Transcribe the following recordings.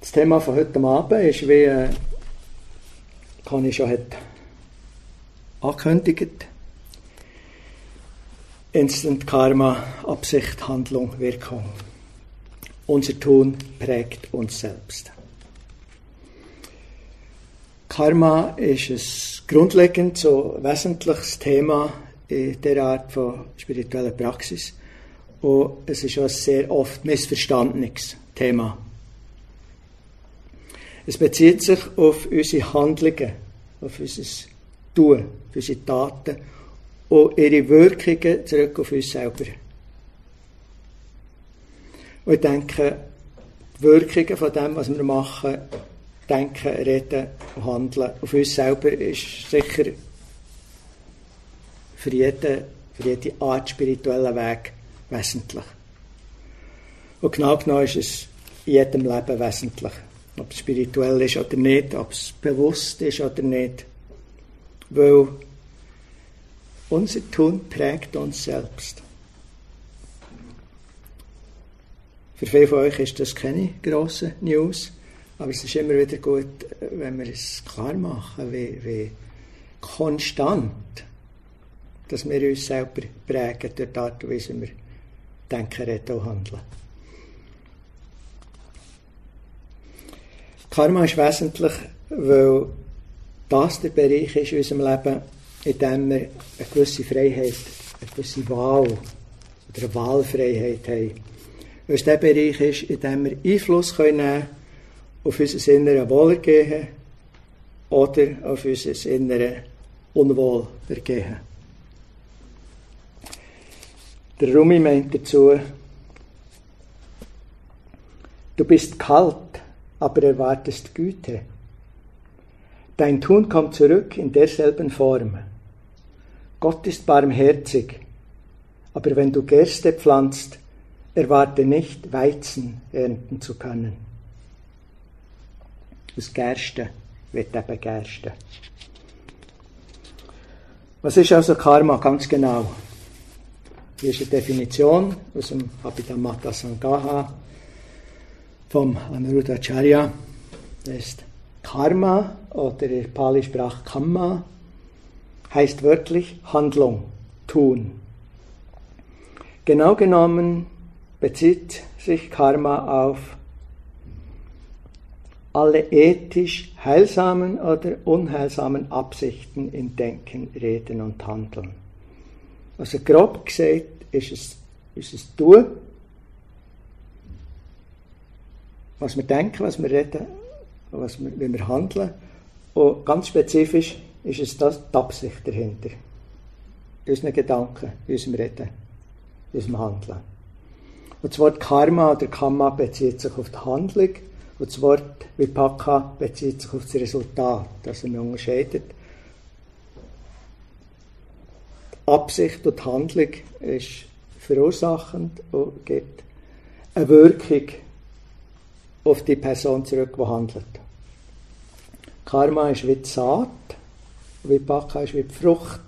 Das Thema von heute Abend ist, wie äh, Conny schon hat angekündigt, Instant Karma, Absicht, Handlung, Wirkung. Unser Tun prägt uns selbst. Karma ist ein grundlegend so wesentliches Thema in der Art von spiritueller Praxis. Und es ist auch ein sehr oft missverstandenes Thema. Es bezieht sich auf unsere Handlungen, auf unser Tun, auf unsere Taten und ihre Wirkungen zurück auf uns selber. Und ich denke, die Wirkungen von dem, was wir machen, denken, reden und handeln, auf uns selber ist sicher für jeden, für jede Art spirituellen Weg wesentlich. Und genau genommen ist es in jedem Leben wesentlich. Ob es spirituell ist oder nicht, ob es bewusst ist oder nicht. Weil unser Tun prägt uns selbst. Für viele von euch ist das keine grosse News, aber es ist immer wieder gut, wenn wir es klar machen, wie, wie konstant, dass wir uns selber prägen durch die Art und Weise, wie wir denken, reden und handeln. Karma ist wesentlich, weil das der Bereich ist in unserem Leben, in dem wir eine gewisse Freiheit, eine gewisse Wahl oder eine Wahlfreiheit haben. Weil es der Bereich ist, in dem wir Einfluss können auf unser inneres Wohlergehen oder auf unser inneres Unwohlergehen. Der Rumi meint dazu, du bist kalt, aber erwartest Güte. Dein Tun kommt zurück in derselben Form. Gott ist barmherzig, aber wenn du Gerste pflanzt, erwarte nicht, Weizen ernten zu können. Das Gerste wird eben Gerste. Was ist also Karma ganz genau? Hier ist eine Definition aus dem Abhidhamma Sangaha vom Anuruddhacharya. Das ist Karma oder in Pali-Sprache Kamma heißt wörtlich Handlung, tun. Genau genommen bezieht sich Karma auf alle ethisch heilsamen oder unheilsamen Absichten in Denken, Reden und Handeln. Also grob gesagt ist es, ist es Tun, was wir denken, was wir reden, was wir, wie wir handeln. Und ganz spezifisch ist es das die Absicht dahinter. In unseren Gedanken, in unserem Reden, in unserem Handeln. Und das Wort Karma oder Kamma bezieht sich auf die Handlung und das Wort Vipaka bezieht sich auf das Resultat. Also man unterscheidet. Die Absicht und die Handlung ist verursachend und gibt eine Wirkung auf die Person zurück, die handelt. Karma ist wie die Saat, Vipaka ist wie die Frucht,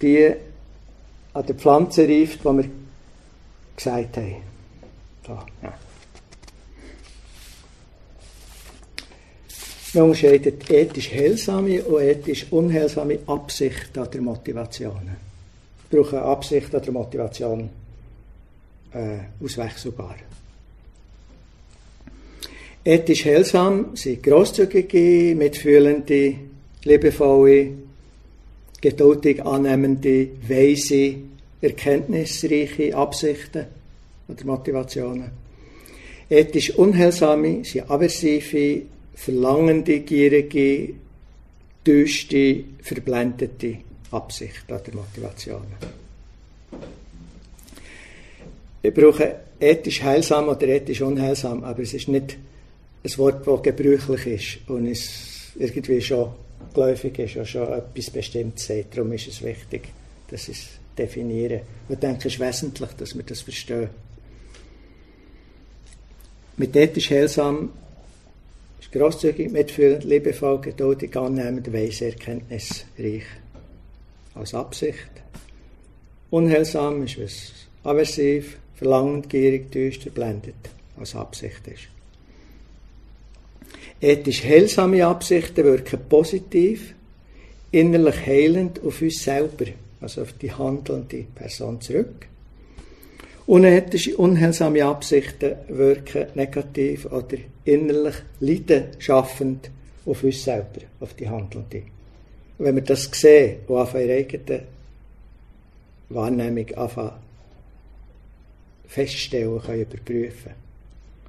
die an der Pflanze reift, die wir gesagt haben. So, ja. Man unterscheidet ethisch heilsame und ethisch unheilsame Absichten oder Motivationen. Wir brauchen Absicht oder Motivation äh, auswechselbar. Ethisch heilsam sind grosszügige, mitfühlende, liebevolle, geduldig annehmende, weise, erkenntnisreiche Absichten oder Motivationen. Ethisch unheilsame sind aversive, verlangende, gierige, düste, verblendete Absichten oder Motivationen. Wir brauchen ethisch heilsam oder ethisch unheilsam, aber es ist nicht ein Wort, das gebräuchlich ist und es irgendwie schon geläufig ist, und schon etwas Bestimmtes sagt. Darum ist es wichtig, dass es definieren. Ich denke, es ist wesentlich, dass wir das verstehen. Mit ethisch heilsam ist grosszügig, mitfühlend, liebevoll, geduldig, annehmend, weise, erkenntnisreich. Als Absicht. Unheilsam ist es aversiv, verlangend, gierig, düster, blendet. als Absicht ist. Ethisch heilsame Absichten wirken positiv, innerlich heilend auf uns selber, also auf die handelnde Person zurück. Unethische, unheilsame Absichten wirken negativ oder innerlich leidenschaffend auf uns selber, auf die Handelnde. Und wenn wir das sehen und auf ihre eigene Wahrnehmung feststellen können, überprüfen,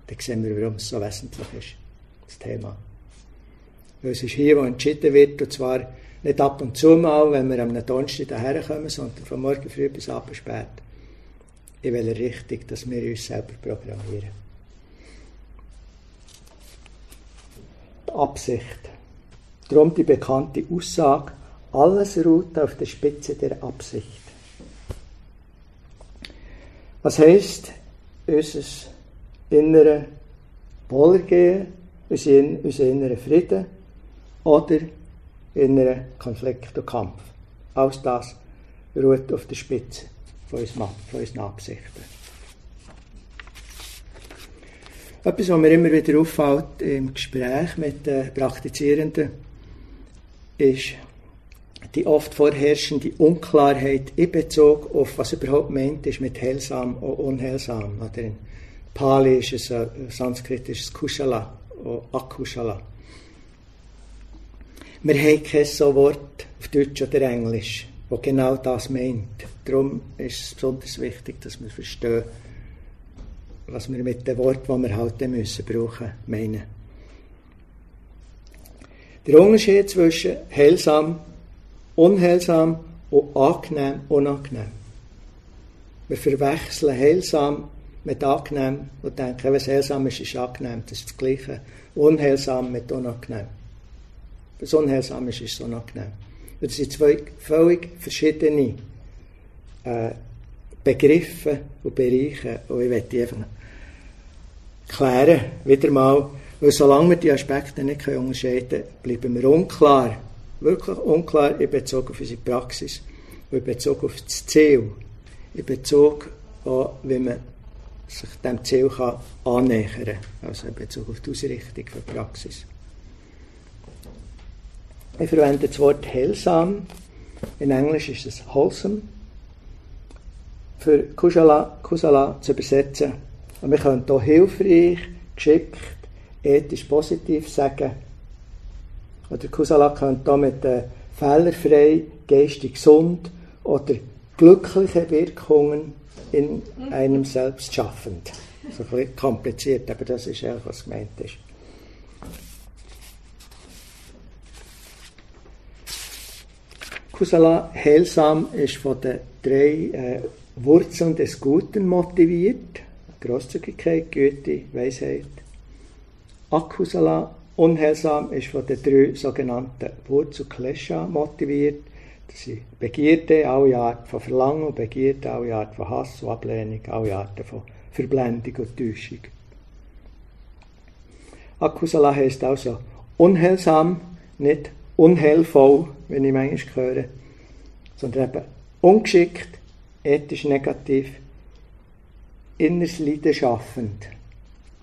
dann sehen wir, warum es so wesentlich ist, das Thema. Es ist hier, wo entschieden wird, und zwar nicht ab und zu mal, wenn wir am Donnerstag daherkommen, sondern von morgen früh bis abends spät in welcher Richtung dass wir uns selber programmieren. Die Absicht. Darum die bekannte Aussage, alles ruht auf der Spitze der Absicht. Was heißt unser innere Wohlergehen, unser, unser innerer Frieden oder innerer Konflikt und Kampf? Alles das ruht auf der Spitze von von unseren Absichten. Etwas, was mir immer wieder auffällt im Gespräch mit den Praktizierenden, ist die oft vorherrschende Unklarheit in Bezug auf, was überhaupt meint ist mit heilsam und unheilsam. Oder in Pali ist es ein sanskritisches Kushala oder Akushala. Wir haben kein so Wort auf Deutsch oder Englisch, das genau das meint. Darum ist es besonders wichtig, dass wir verstehen, was wir mit dem Wort, das wir halt müssen brauchen, meinen. Der Unterschied zwischen heilsam, unheilsam und angenehm, unangenehm. Wir verwechseln heilsam mit angenehm und denken, was heilsam ist, ist angenehm. Das ist das Gleiche. Unheilsam mit unangenehm. Was unheilsam ist, ist unangenehm. Das sind zwei völlig verschiedene äh, Begriffe und Bereiche. Und ich möchte einfach klären, wieder mal, weil solange wir die Aspekte nicht unterscheiden können, bleiben wir unklar, wirklich unklar in Bezug auf unsere Praxis in Bezug auf das Ziel, in Bezug auf, wie man sich dem Ziel kann annähern kann, also in Bezug auf die Ausrichtung der Praxis. Ich verwende das Wort heilsam, in Englisch ist es wholesome, für Kusala, Kusala zu übersetzen. Und wir können hier hilfreich, geschickt, ethisch positiv sagen. Oder Kusala könnte hier mit äh, fehlerfrei, geistig gesund oder glückliche Wirkungen in einem selbst schaffend. So ein bisschen kompliziert, aber das ist eigentlich, was gemeint ist. Kusala heilsam ist von den drei äh, Wurzeln des Guten motiviert. Großzügigkeit, Güte, Weisheit. Akusala, unheilsam, ist von den drei sogenannten Wurzel Klesha motiviert. Das sind Begierde, alle Arten von Verlangen Begierde, alle Arten von Hass und Ablehnung, alle Arten von Verblendung und Täuschung. Akusala heißt also unheilsam, nicht unheilvoll, wenn ich manchmal höre, sondern eben ungeschickt, ethisch negativ, inneres Leiden schaffend.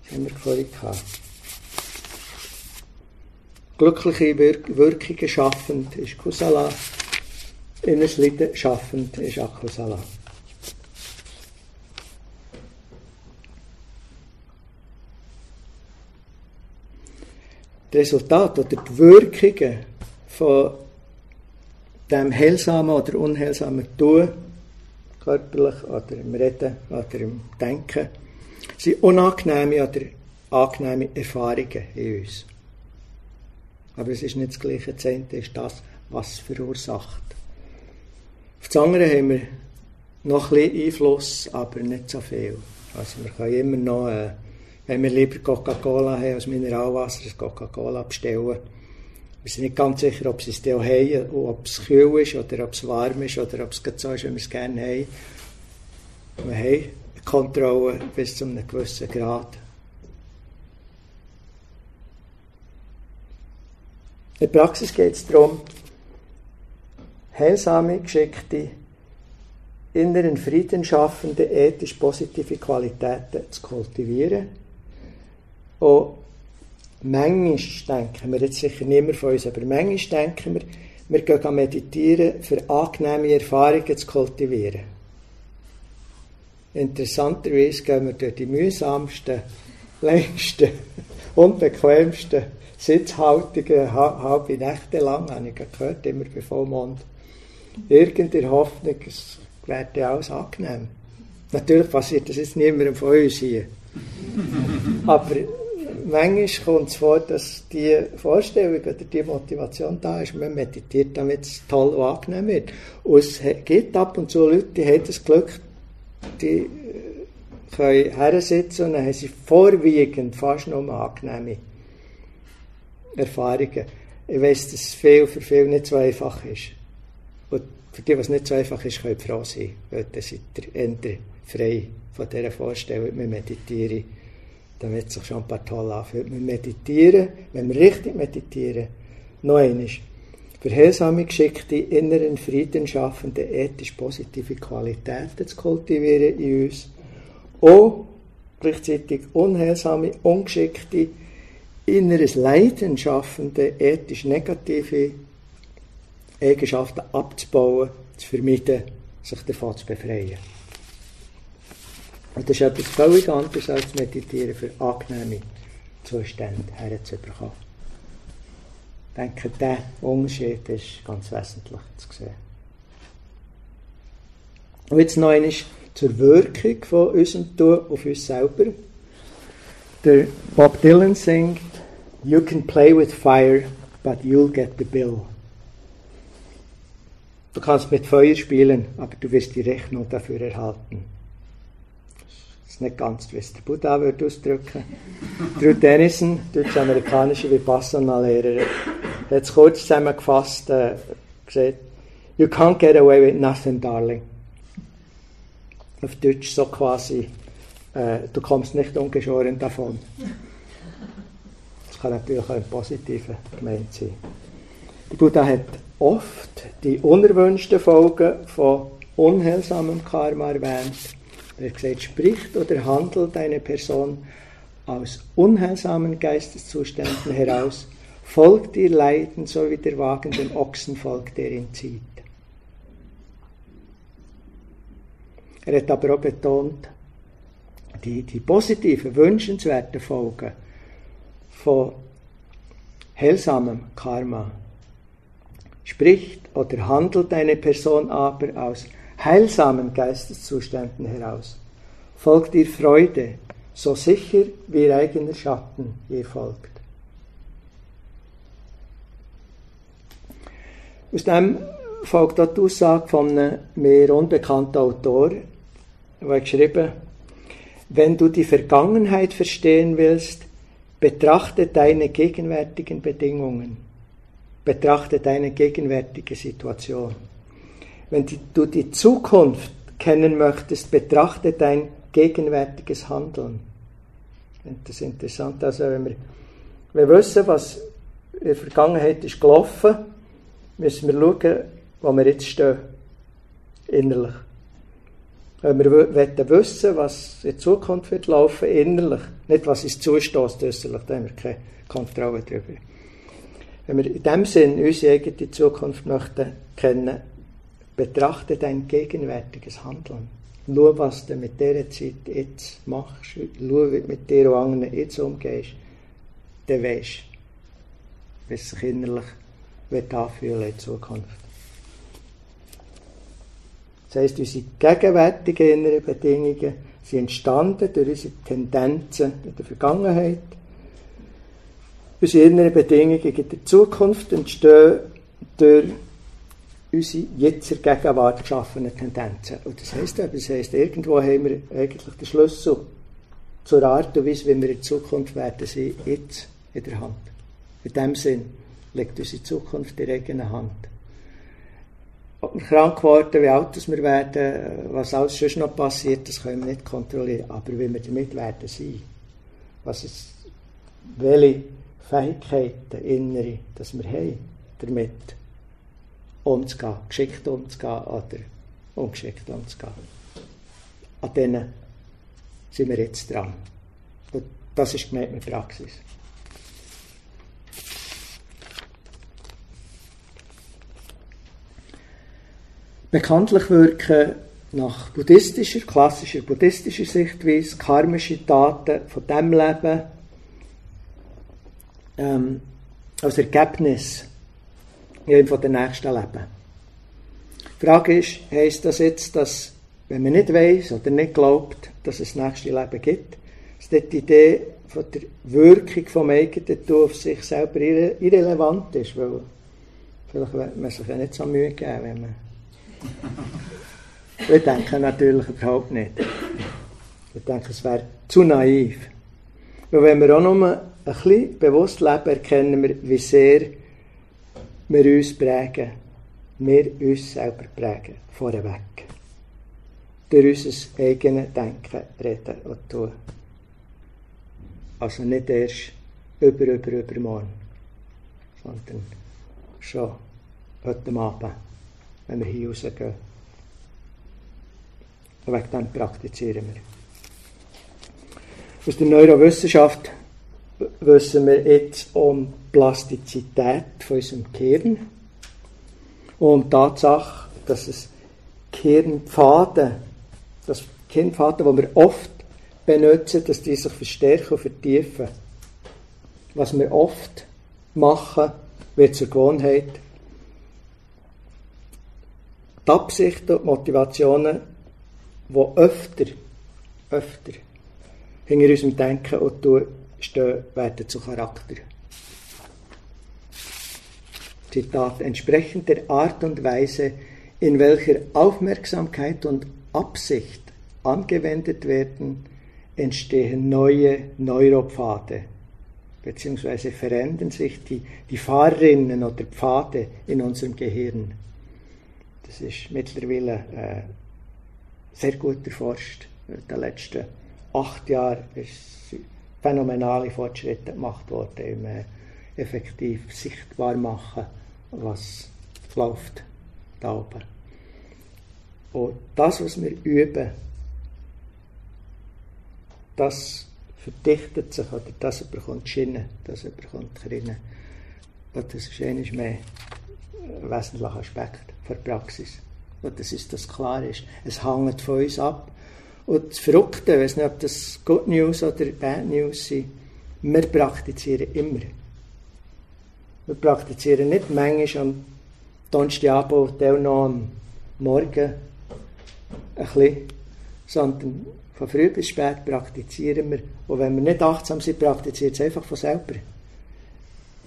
Das haben wir vorhin gehabt. Glückliche Wirk Wirkungen schaffend ist Kusala, inneres Leiden schaffend ist Akusala. Das Resultat oder die Wirkungen von dem heilsamen oder unheilsamen Tun körperlich oder im Reden oder im Denken, sind unangenehme oder angenehme Erfahrungen in uns. Aber es ist nicht das gleiche Zentrum, es ist das, was es verursacht. Auf das andere haben wir noch ein bisschen Einfluss, aber nicht so viel. Also wir können immer noch, äh, wenn wir lieber Coca-Cola haben als Mineralwasser, das Coca-Cola bestellen wir sind nicht ganz sicher, ob sie es auch haben, ob es kühl ist oder ob es warm ist oder ob es so ist, wie wir es gerne haben. Wir haben Kontrolle bis zu einem gewissen Grad. In der Praxis geht es darum, heilsame, geschickte, inneren Frieden schaffende, ethisch positive Qualitäten zu kultivieren Und manchmal denken wir, jetzt sicher nicht mehr von uns, aber manchmal denken wir, wir gehen meditieren, für angenehme Erfahrungen zu kultivieren. Interessanterweise gehen wir durch die mühsamsten, längsten, unbequemsten Sitzhaltungen halbe Nächte lang, habe ich gehört, immer bei Vollmond. Irgendeine Hoffnung, es werde alles angenehm. Natürlich passiert das jetzt niemandem von uns hier. Aber manchmal kommt es vor, dass die Vorstellung oder die Motivation da ist, man meditiert, damit es toll und angenehm wird. Und es gibt ab und zu Leute, die haben das Glück, die äh, können hersitzen und dann haben sie vorwiegend fast nur angenehme Erfahrungen. Ich weiß, dass es viel für viele nicht so einfach ist. Und für die, was nicht so einfach ist, können froh sein, weil dann seid ihr frei von dieser Vorstellung, wir meditieren dann wird es sich schon ein paar toll anfühlen. Wir meditieren, wenn wir richtig meditieren, noch einmal, für heilsame, geschickte, inneren Frieden schaffende, ethisch positive Qualitäten zu kultivieren in uns, auch gleichzeitig unheilsame, ungeschickte, inneres Leiden schaffende, ethisch negative Eigenschaften abzubauen, zu vermeiden, sich davon zu befreien. Und das ist etwas völlig anderes als Meditieren für angenehme Zustände herzubekommen. Ich denke, dieser Unterschied ist ganz wesentlich zu sehen. Und jetzt noch einmal zur Wirkung von unserem Tun auf uns selber. Der Bob Dylan singt, You can play with fire, but you'll get the bill. Du kannst mit Feuer spielen, aber du wirst die Rechnung dafür erhalten ist nicht ganz, wie es der Buddha würde ausdrücken. Drew Dennison, deutsch-amerikanischer Vipassana-Lehrer, hat es kurz zusammengefasst äh, gesagt, You can't get away with nothing, darling. Auf Deutsch so quasi, äh, du kommst nicht ungeschoren davon. Das kann natürlich auch im Positiven gemeint sein. Der Buddha hat oft die unerwünschten Folgen von unheilsamem Karma erwähnt er gesagt, spricht oder handelt eine Person aus unheilsamen Geisteszuständen heraus, folgt ihr Leiden, so wie der Wagen dem Ochsen folgt, der ihn zieht. Er hat aber auch betont, die, die positiven, wünschenswerten Folgen von heilsamem Karma spricht oder handelt eine Person aber aus heilsamen Geisteszuständen heraus, folgt ihr Freude, so sicher wie ihr eigener Schatten ihr folgt. Aus dem folgt auch die Aussage von einem mehr unbekannten Autor, der geschrieben wenn du die Vergangenheit verstehen willst, betrachte deine gegenwärtigen Bedingungen, betrachte deine gegenwärtige Situation. Wenn du die Zukunft kennen möchtest, betrachte dein gegenwärtiges Handeln. Das ist interessant. Also, wenn wir, wir wissen, was in der Vergangenheit ist gelaufen, müssen wir schauen, wo wir jetzt stehen. Innerlich. Wenn wir wollen wissen, was in Zukunft wird laufen, innerlich, nicht was uns zustößt, äußerlich, da haben wir keine Kontrolle darüber. Wenn wir in dem Sinn unsere eigene Zukunft möchten kennen, Betrachte dein gegenwärtiges Handeln. Schau, was du mit dieser Zeit jetzt machst. Schau, wie du mit dir und anderen jetzt umgehst. Dann weisst du, wie es sich innerlich wird anfühlen in Zukunft. Das heisst, unsere gegenwärtigen inneren Bedingungen sind entstanden durch unsere Tendenzen in der Vergangenheit. Unsere inneren Bedingungen in der Zukunft entstehen durch unsere jetzt in Gegenwart geschaffenen Tendenzen. Und das heisst eben, das heisst, irgendwo haben wir eigentlich den Schlüssel zur Art und Weise, wie wir in Zukunft werden sein, jetzt in der Hand. In dem Sinn liegt unsere Zukunft in eigener Hand. Ob wir krank geworden, wie alt wir werden, was alles sonst noch passiert, das können wir nicht kontrollieren. Aber wie wir damit werden sein, was es, welche Fähigkeiten, innere, dass wir haben, damit umzugehen, geschickt umzugehen oder ungeschickt umzugehen. An denen sind wir jetzt dran. Das ist gemeint mit Praxis. Bekanntlich wirken nach buddhistischer, klassischer buddhistischer Sichtweise karmische Taten von dem Leben ähm, als Ergebnis von den nächsten Leben. Die Frage ist, heisst das jetzt, dass, wenn man nicht weiß oder nicht glaubt, dass es das nächste Leben gibt, dass die Idee von der Wirkung vom eigenen Tun auf sich selber irre irrelevant ist, weil vielleicht wird man sich ja nicht so Mühe geben, wenn wir denken natürlich überhaupt nicht. Wir denken, es wäre zu naiv. Weil wenn wir auch nur ein bisschen bewusst leben, erkennen wir, wie sehr wir uns prägen. Wir uns selber prägen, vorweg. Durch unser eigenes Denken, Reden und Tun. Also nicht erst über, über, übermorgen, sondern schon heute Abend, wenn wir hier rausgehen. Und wegen dem praktizieren wir. Aus der Neurowissenschaft wissen wir jetzt um Plastizität von unserem Gehirn und die Tatsache, dass es Gehirnpfade, das Gehirnpfade, die wir oft benutzen, dass die sich verstärken und vertiefen. Was wir oft machen, wird zur Gewohnheit. Die Absichten und Motivationen, die öfter, öfter hinter unserem Denken und Tun stehen, werden zu Charakter. Zitat, entsprechend der Art und Weise, in welcher Aufmerksamkeit und Absicht angewendet werden, entstehen neue Neuropfade, beziehungsweise verändern sich die, die Fahrrinnen oder Pfade in unserem Gehirn. Das ist mittlerweile äh, sehr gut erforscht. In den letzten acht Jahren ist phänomenale Fortschritte gemacht worden im äh, effektiv sichtbar machen, was läuft da oben. Und das, was wir üben, das verdichtet sich oder das bekommt Schiene, das bekommt Krinnen. Und das ist eines mehr ein wesentlicher Aspekt der Praxis. Und das ist, dass klar ist. Es hängt von uns ab. Und das Verrückte, ich weiß nicht, ob das Good News oder Bad News sind, wir praktizieren immer. Wir praktizieren nicht manchmal am Donnerstagabend und noch am Morgen ein bisschen, sondern von früh bis spät praktizieren wir. Und wenn wir nicht achtsam sind, praktiziert es einfach von selber.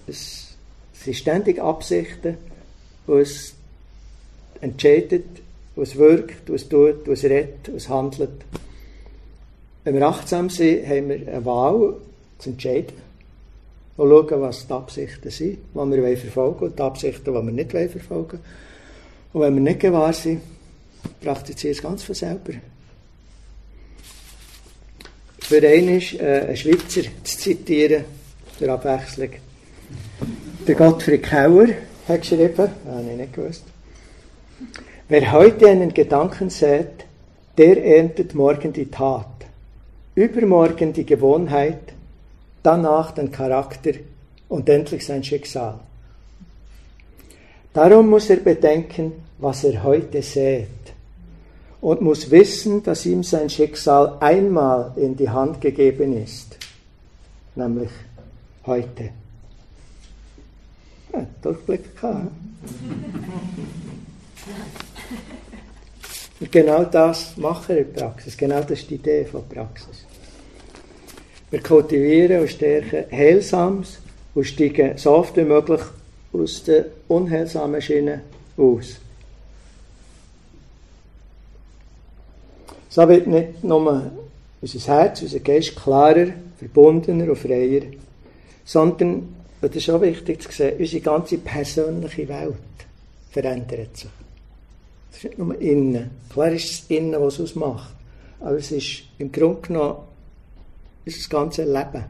Es sind ständig Absichten, die es entscheidet, was wirkt, was tut, was redet, was handelt. Wenn wir achtsam sind, haben wir eine Wahl zu entscheiden und schauen, was die Absichten sind, die wir verfolgen und die Absichten, die wir nicht verfolgen wollen. Und wenn wir nicht gewahr sind, praktizieren es ganz von selber. Für einen ist äh, ein Schweizer zu zitieren, zur Abwechslung. Der Gottfried Kauer hat geschrieben, habe ich nicht gewusst. Wer heute einen Gedanken sät, der erntet morgen die Tat, übermorgen die Gewohnheit, danach den Charakter und endlich sein Schicksal. Darum muss er bedenken, was er heute sät und muss wissen, dass ihm sein Schicksal einmal in die Hand gegeben ist, nämlich heute. Ja, Durchblick gehabt. Und genau das machen wir in Praxis. Genau das ist die Idee von Praxis. Wir kultivieren und stärken Heilsames und steigen so oft wie möglich aus den unheilsamen Schienen aus. So wird nicht nur unser Herz, unser Geist klarer, verbundener und freier, sondern, und das ist auch wichtig zu sehen, unsere ganze persönliche Welt verändert sich. Es ist nicht nur innen. Klar ist es innen, was es ausmacht. Aber es ist im Grunde genommen ist das ganze Leben.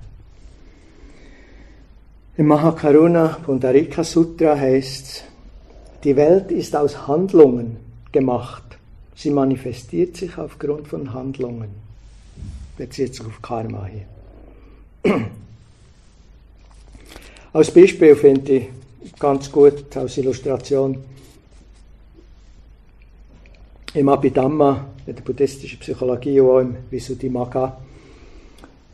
Im Mahakaruna Pundarika Sutra heißt es, die Welt ist aus Handlungen gemacht. Sie manifestiert sich aufgrund von Handlungen. Bezieht sich auf Karma hier. Als Beispiel finde ich ganz gut als Illustration im Abhidhamma, in der buddhistischen Psychologie und auch im Visuddhimagga,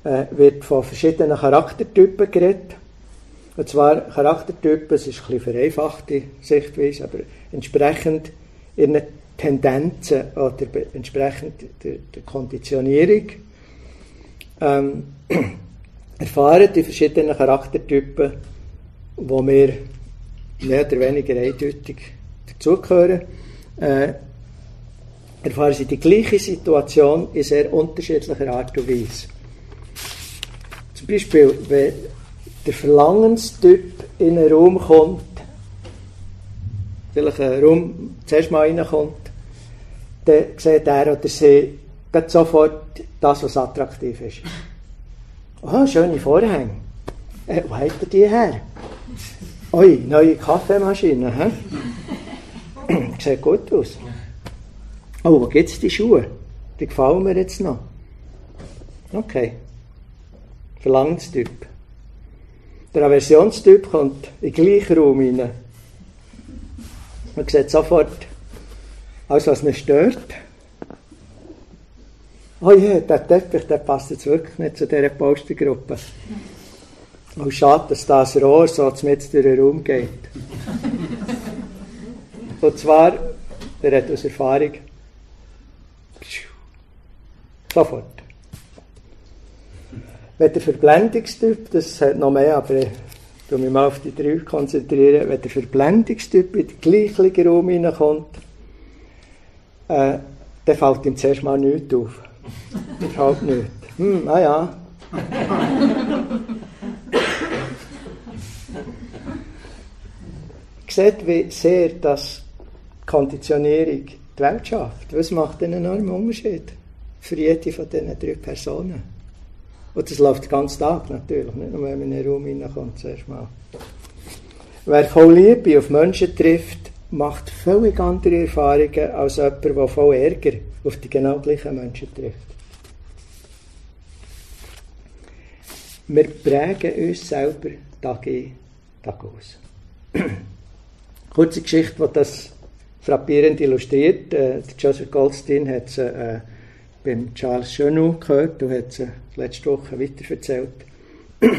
äh, wird von verschiedenen Charaktertypen geredet. Und zwar Charaktertypen, das ist eine vereinfachte Sichtweise, aber entsprechend ihren Tendenzen oder entsprechend der, der Konditionierung ähm, erfahren die verschiedenen Charaktertypen, wo wir mehr oder weniger eindeutig dazugehören, äh, erfahren sie die gleiche Situation in sehr unterschiedlicher Art und Weise. Zum Beispiel, wenn der Verlangenstyp in einen Raum kommt, vielleicht ein Raum zuerst mal reinkommt, dann sieht er oder sie sofort das, was attraktiv ist. Oh, schöne Vorhänge. Äh, wo hat er die her? Ui, neue Kaffeemaschine. Hä? Sieht gut aus. Oh, wo gibt es die Schuhe? Die gefallen mir jetzt noch. Okay. Verlangenstyp. Der Aversionstyp kommt in den gleichen Raum rein. Man sieht sofort, alles was mich stört. Oh je, der Teppich, der passt jetzt wirklich nicht zu dieser Postergruppe. Oh, schade, dass das Rohr so mit durch den Raum geht. Und zwar, der hat aus Erfahrung, sofort. Wenn der Verblendungstyp, das hat noch mehr, aber ich konzentriere mich mal auf die drei konzentrieren, wenn der Verblendungstyp in den gleichen Raum hineinkommt, äh, dann fällt ihm zuerst mal nichts auf. Überhaupt nicht. Hm, ah ja. Seht, wie sehr das Konditionierung die Welt schafft. Was macht einen enormen Unterschied für jede von diesen drei Personen? Und das läuft den ganzen Tag natürlich, nicht nur wenn man in einen Raum hineinkommt, zuerst mal. Wer voll Liebe auf Menschen trifft, macht völlig andere Erfahrungen als jemand, der voll Ärger auf die genau gleichen Menschen trifft. Wir prägen uns selber Tag ein, Tag aus. Kurze Geschichte, die das frappierend illustriert. Äh, Joseph Goldstein hat sie äh, beim Charles Chenou gehört und hat sie letzte Woche weiterverzählt.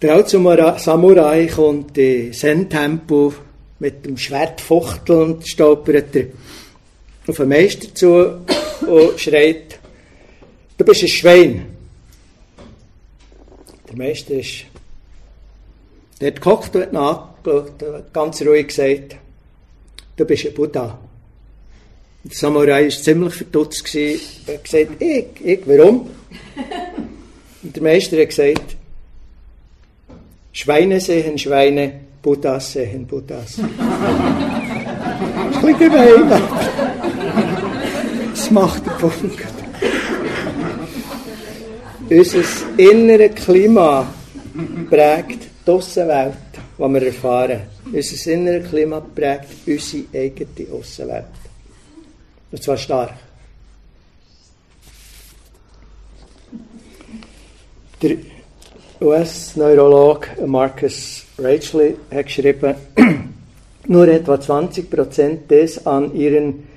Der alte Samurai kommt in Zen-Tempo mit dem Schwert fuchtelnd, stolpert er auf den Meister zu und schreit, du bist ein Schwein. Der Meister ist dort gehockt und hat und ganz ruhig gesagt, du bist ein Buddha. Der Samurai war ziemlich verdutzt. Er hat gesagt, ich, ich, warum? Und der Meister hat gesagt, Schweine sehen Schweine, Buddhas sehen Buddhas. das ist ein bisschen Das macht den Punkt. Unser inneres Klima prägt die Aussenwelt, die wir erfahren. Unser inneres Klima prägt unsere eigene Aussenwelt. Und zwar stark. Der US-Neurolog Marcus Rachley hat geschrieben, nur etwa 20% des an ihren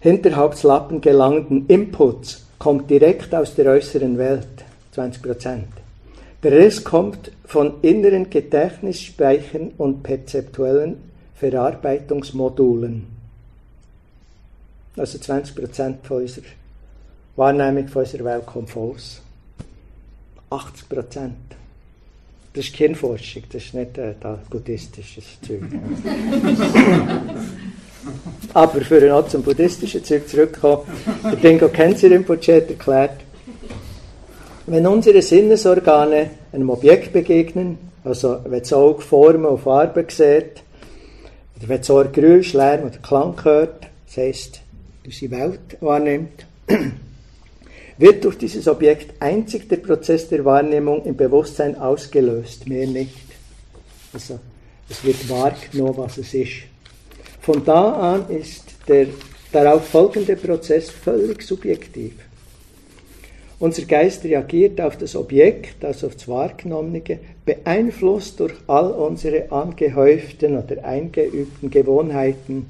Hinterhauptslappen gelangenden Inputs kommt direkt aus der äußeren Welt, 20%. Der Rest kommt von inneren Gedächtnisspeichern und perzeptuellen Verarbeitungsmodulen. Also 20% von unserer Wahrnehmung von unserer Welt kommt von uns. 80%. Das ist Hirnforschung, das ist nicht äh, buddhistisches Zeug. Aber für ein zum buddhistischen Zeug zurückkommen, der Dingo Kenzer Rinpoche hat erklärt, wenn unsere Sinnesorgane einem Objekt begegnen, also wenn das Auge Formen und Farben sieht, oder wenn das Ohr Geräusch, Lärm oder Klang hört, das heisst, unsere Welt wahrnimmt, wird durch dieses Objekt einzig der Prozess der Wahrnehmung im Bewusstsein ausgelöst, mehr nicht. Also es wird wahrgenommen, was es ist. Von da an ist der darauf folgende Prozess völlig subjektiv. Unser Geist reagiert auf das Objekt, also auf das Wahrgenommene, beeinflusst durch all unsere angehäuften oder eingeübten Gewohnheiten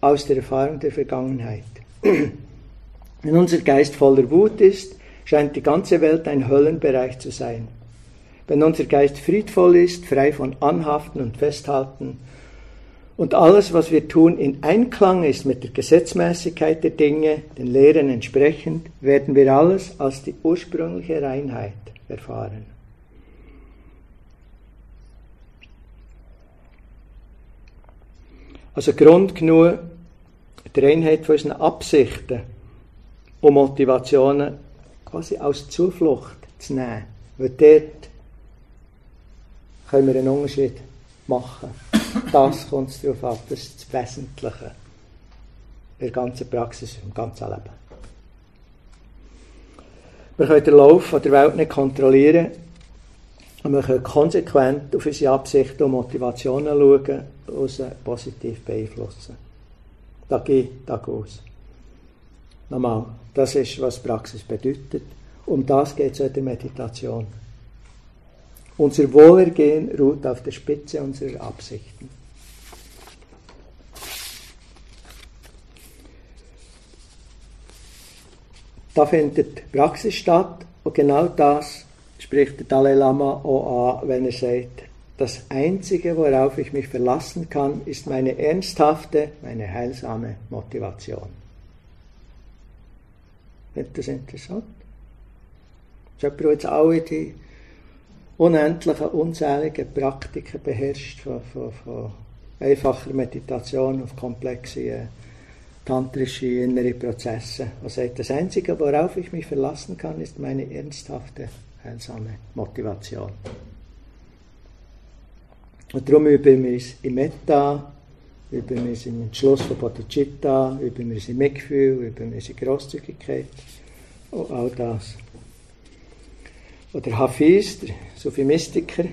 aus der Erfahrung der Vergangenheit. Wenn unser Geist voller Wut ist, scheint die ganze Welt ein Höllenbereich zu sein. Wenn unser Geist friedvoll ist, frei von Anhaften und Festhalten, und alles, was wir tun, in Einklang ist mit der Gesetzmäßigkeit der Dinge, den Lehren entsprechend, werden wir alles als die ursprüngliche Reinheit erfahren. Also Grund genug, die Reinheit von unseren Absichten und Motivationen quasi als Zuflucht zu nehmen. Weil dort können wir einen Unterschied machen. Das kommt darauf ab, das ist das Wesentliche in der ganzen Praxis, im ganzen Leben. Wir können den Lauf der Welt nicht kontrollieren, wir können konsequent auf unsere Absichten und Motivationen schauen und sie positiv beeinflussen. Tag ein, Tag aus. Nochmal, das ist, was Praxis bedeutet. Um das geht es in der Meditation. Unser Wohlergehen ruht auf der Spitze unserer Absichten. Da findet Praxis statt und genau das spricht der Dalai Lama an, wenn er sagt, das Einzige, worauf ich mich verlassen kann, ist meine ernsthafte, meine heilsame Motivation. Wird das interessant? Ist jemand, der jetzt alle die unendlichen, unzähligen Praktiken beherrscht, von, von, von einfacher Meditation auf komplexe äh, tantrische innere Prozesse. Er sagt, das Einzige, worauf ich mich verlassen kann, ist meine ernsthafte, heilsame Motivation. Und darum üben wir es im Metta, üben wir es im Entschluss von Bodhicitta, üben wir es im Mitgefühl, üben wir es in Grosszügigkeit und all das. Oder Hafiz, der Sophistiker,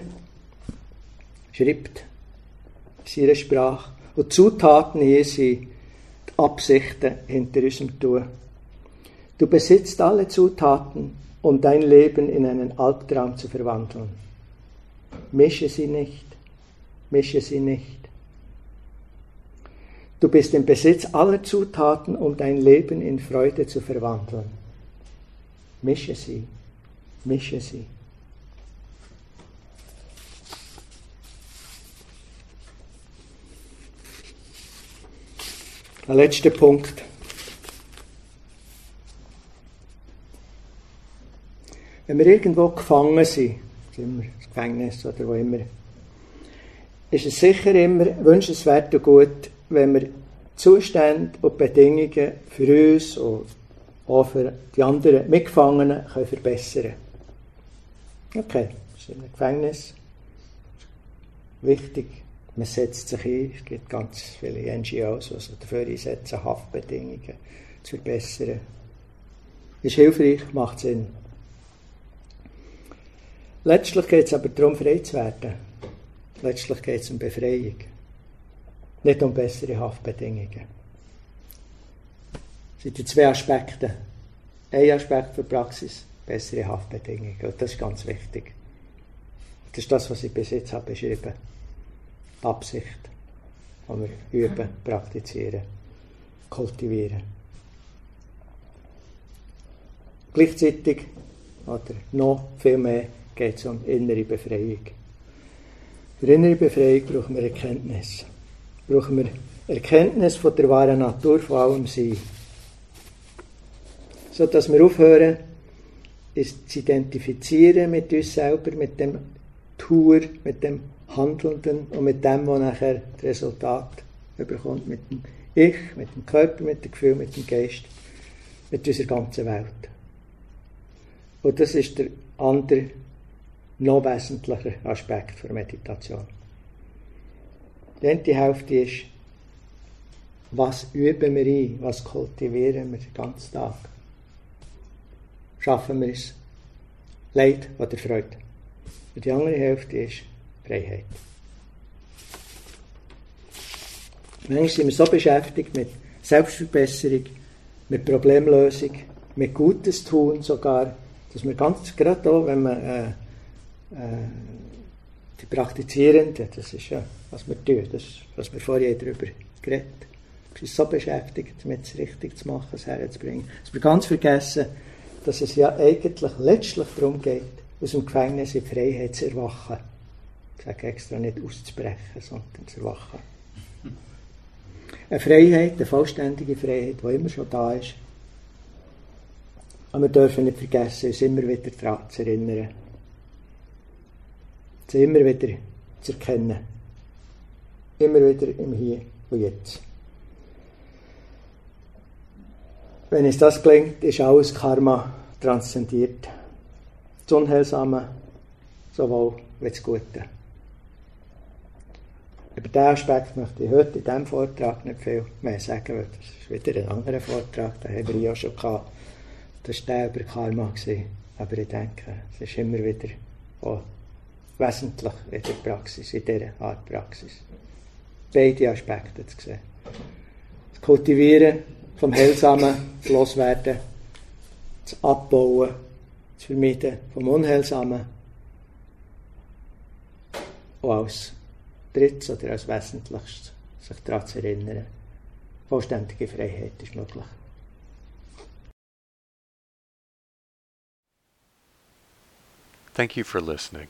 schreibt in seiner Sprache, und Zutaten hier sind die Absichten hinter unserem Tun. Du besitzt alle Zutaten, um dein Leben in einen Albtraum zu verwandeln. Mische sie nicht, mische sie nicht. Du bist im Besitz aller Zutaten, um dein Leben in Freude zu verwandeln. Mische sie mische sie. Der letzte Punkt. Wenn wir irgendwo gefangen sind, sind wir das Gefängnis oder wo immer, ist es sicher immer wünschenswert und gut, wenn wir Zustände und Bedingungen für uns und auch für die anderen Mitgefangenen können verbessern können. Okay, ist in einem Gefängnis. Wichtig, man setzt sich ein. Es gibt ganz viele NGOs, die sich dafür einsetzen, Haftbedingungen zu verbessern. Ist hilfreich, macht Sinn. Letztlich geht es aber darum, frei zu werden. Letztlich geht es um Befreiung. Nicht um bessere Haftbedingungen. Das sind die zwei Aspekte. Ein Aspekt für Praxis bessere Haftbedingungen. Und das ist ganz wichtig. Das ist das, was ich bis jetzt habe beschrieben habe. Absicht, die wir üben, praktizieren, kultivieren. Gleichzeitig, oder noch viel mehr, geht es um innere Befreiung. Für innere Befreiung brauchen wir Erkenntnis. Brauchen wir Erkenntnis von der wahren Natur von allem Sein. So dass wir aufhören, ist zu identifizieren mit uns selber, mit dem Tour, mit dem Handelnden und mit dem, was nachher das Resultat überkommt, mit dem Ich, mit dem Körper, mit dem Gefühl, mit dem Geist, mit unserer ganzen Welt. Und das ist der andere, noch wesentliche Aspekt der Meditation. Die eine Hälfte ist, was üben wir ein, was kultivieren wir den ganzen Tag schaffen wir es. Leid oder Freude. Und die andere Hälfte ist Freiheit. Manchmal sind wir so beschäftigt mit Selbstverbesserung, mit Problemlösung, mit Gutes tun sogar, dass wir ganz gerade auch, wenn man äh, die Praktizierenden, das ist ja, was wir tun, das, was wir vorher darüber geredet wir sind so beschäftigt, damit es richtig zu machen, es herzubringen, dass wir ganz vergessen, dass es ja eigentlich letztlich darum geht, aus dem Gefängnis in Freiheit zu erwachen. Ich sage extra nicht auszubrechen, sondern zu erwachen. Eine Freiheit, eine vollständige Freiheit, die immer schon da ist. Aber wir dürfen nicht vergessen, uns immer wieder daran zu erinnern. Sie immer wieder zu erkennen. Immer wieder im Hier und Jetzt. Wenn uns das gelingt, ist alles Karma transzendiert. Das Unheilsame sowohl wie das Gute. Über diesen Aspekt möchte ich heute in diesem Vortrag nicht viel mehr sagen, weil das ist wieder ein anderer Vortrag, den haben wir ja schon gehabt. Das war der über Karma. Aber ich denke, es ist immer wieder auch wesentlich in der Praxis, in dieser Art Praxis. Beide Aspekte zu sehen. Das Kultivieren vom Heilsamen loswerden, zu abbauen, zu vermeiden vom Unheilsamen. Und als drittes oder als wesentlichstes sich daran zu erinnern, vollständige Freiheit ist möglich. Thank you for listening.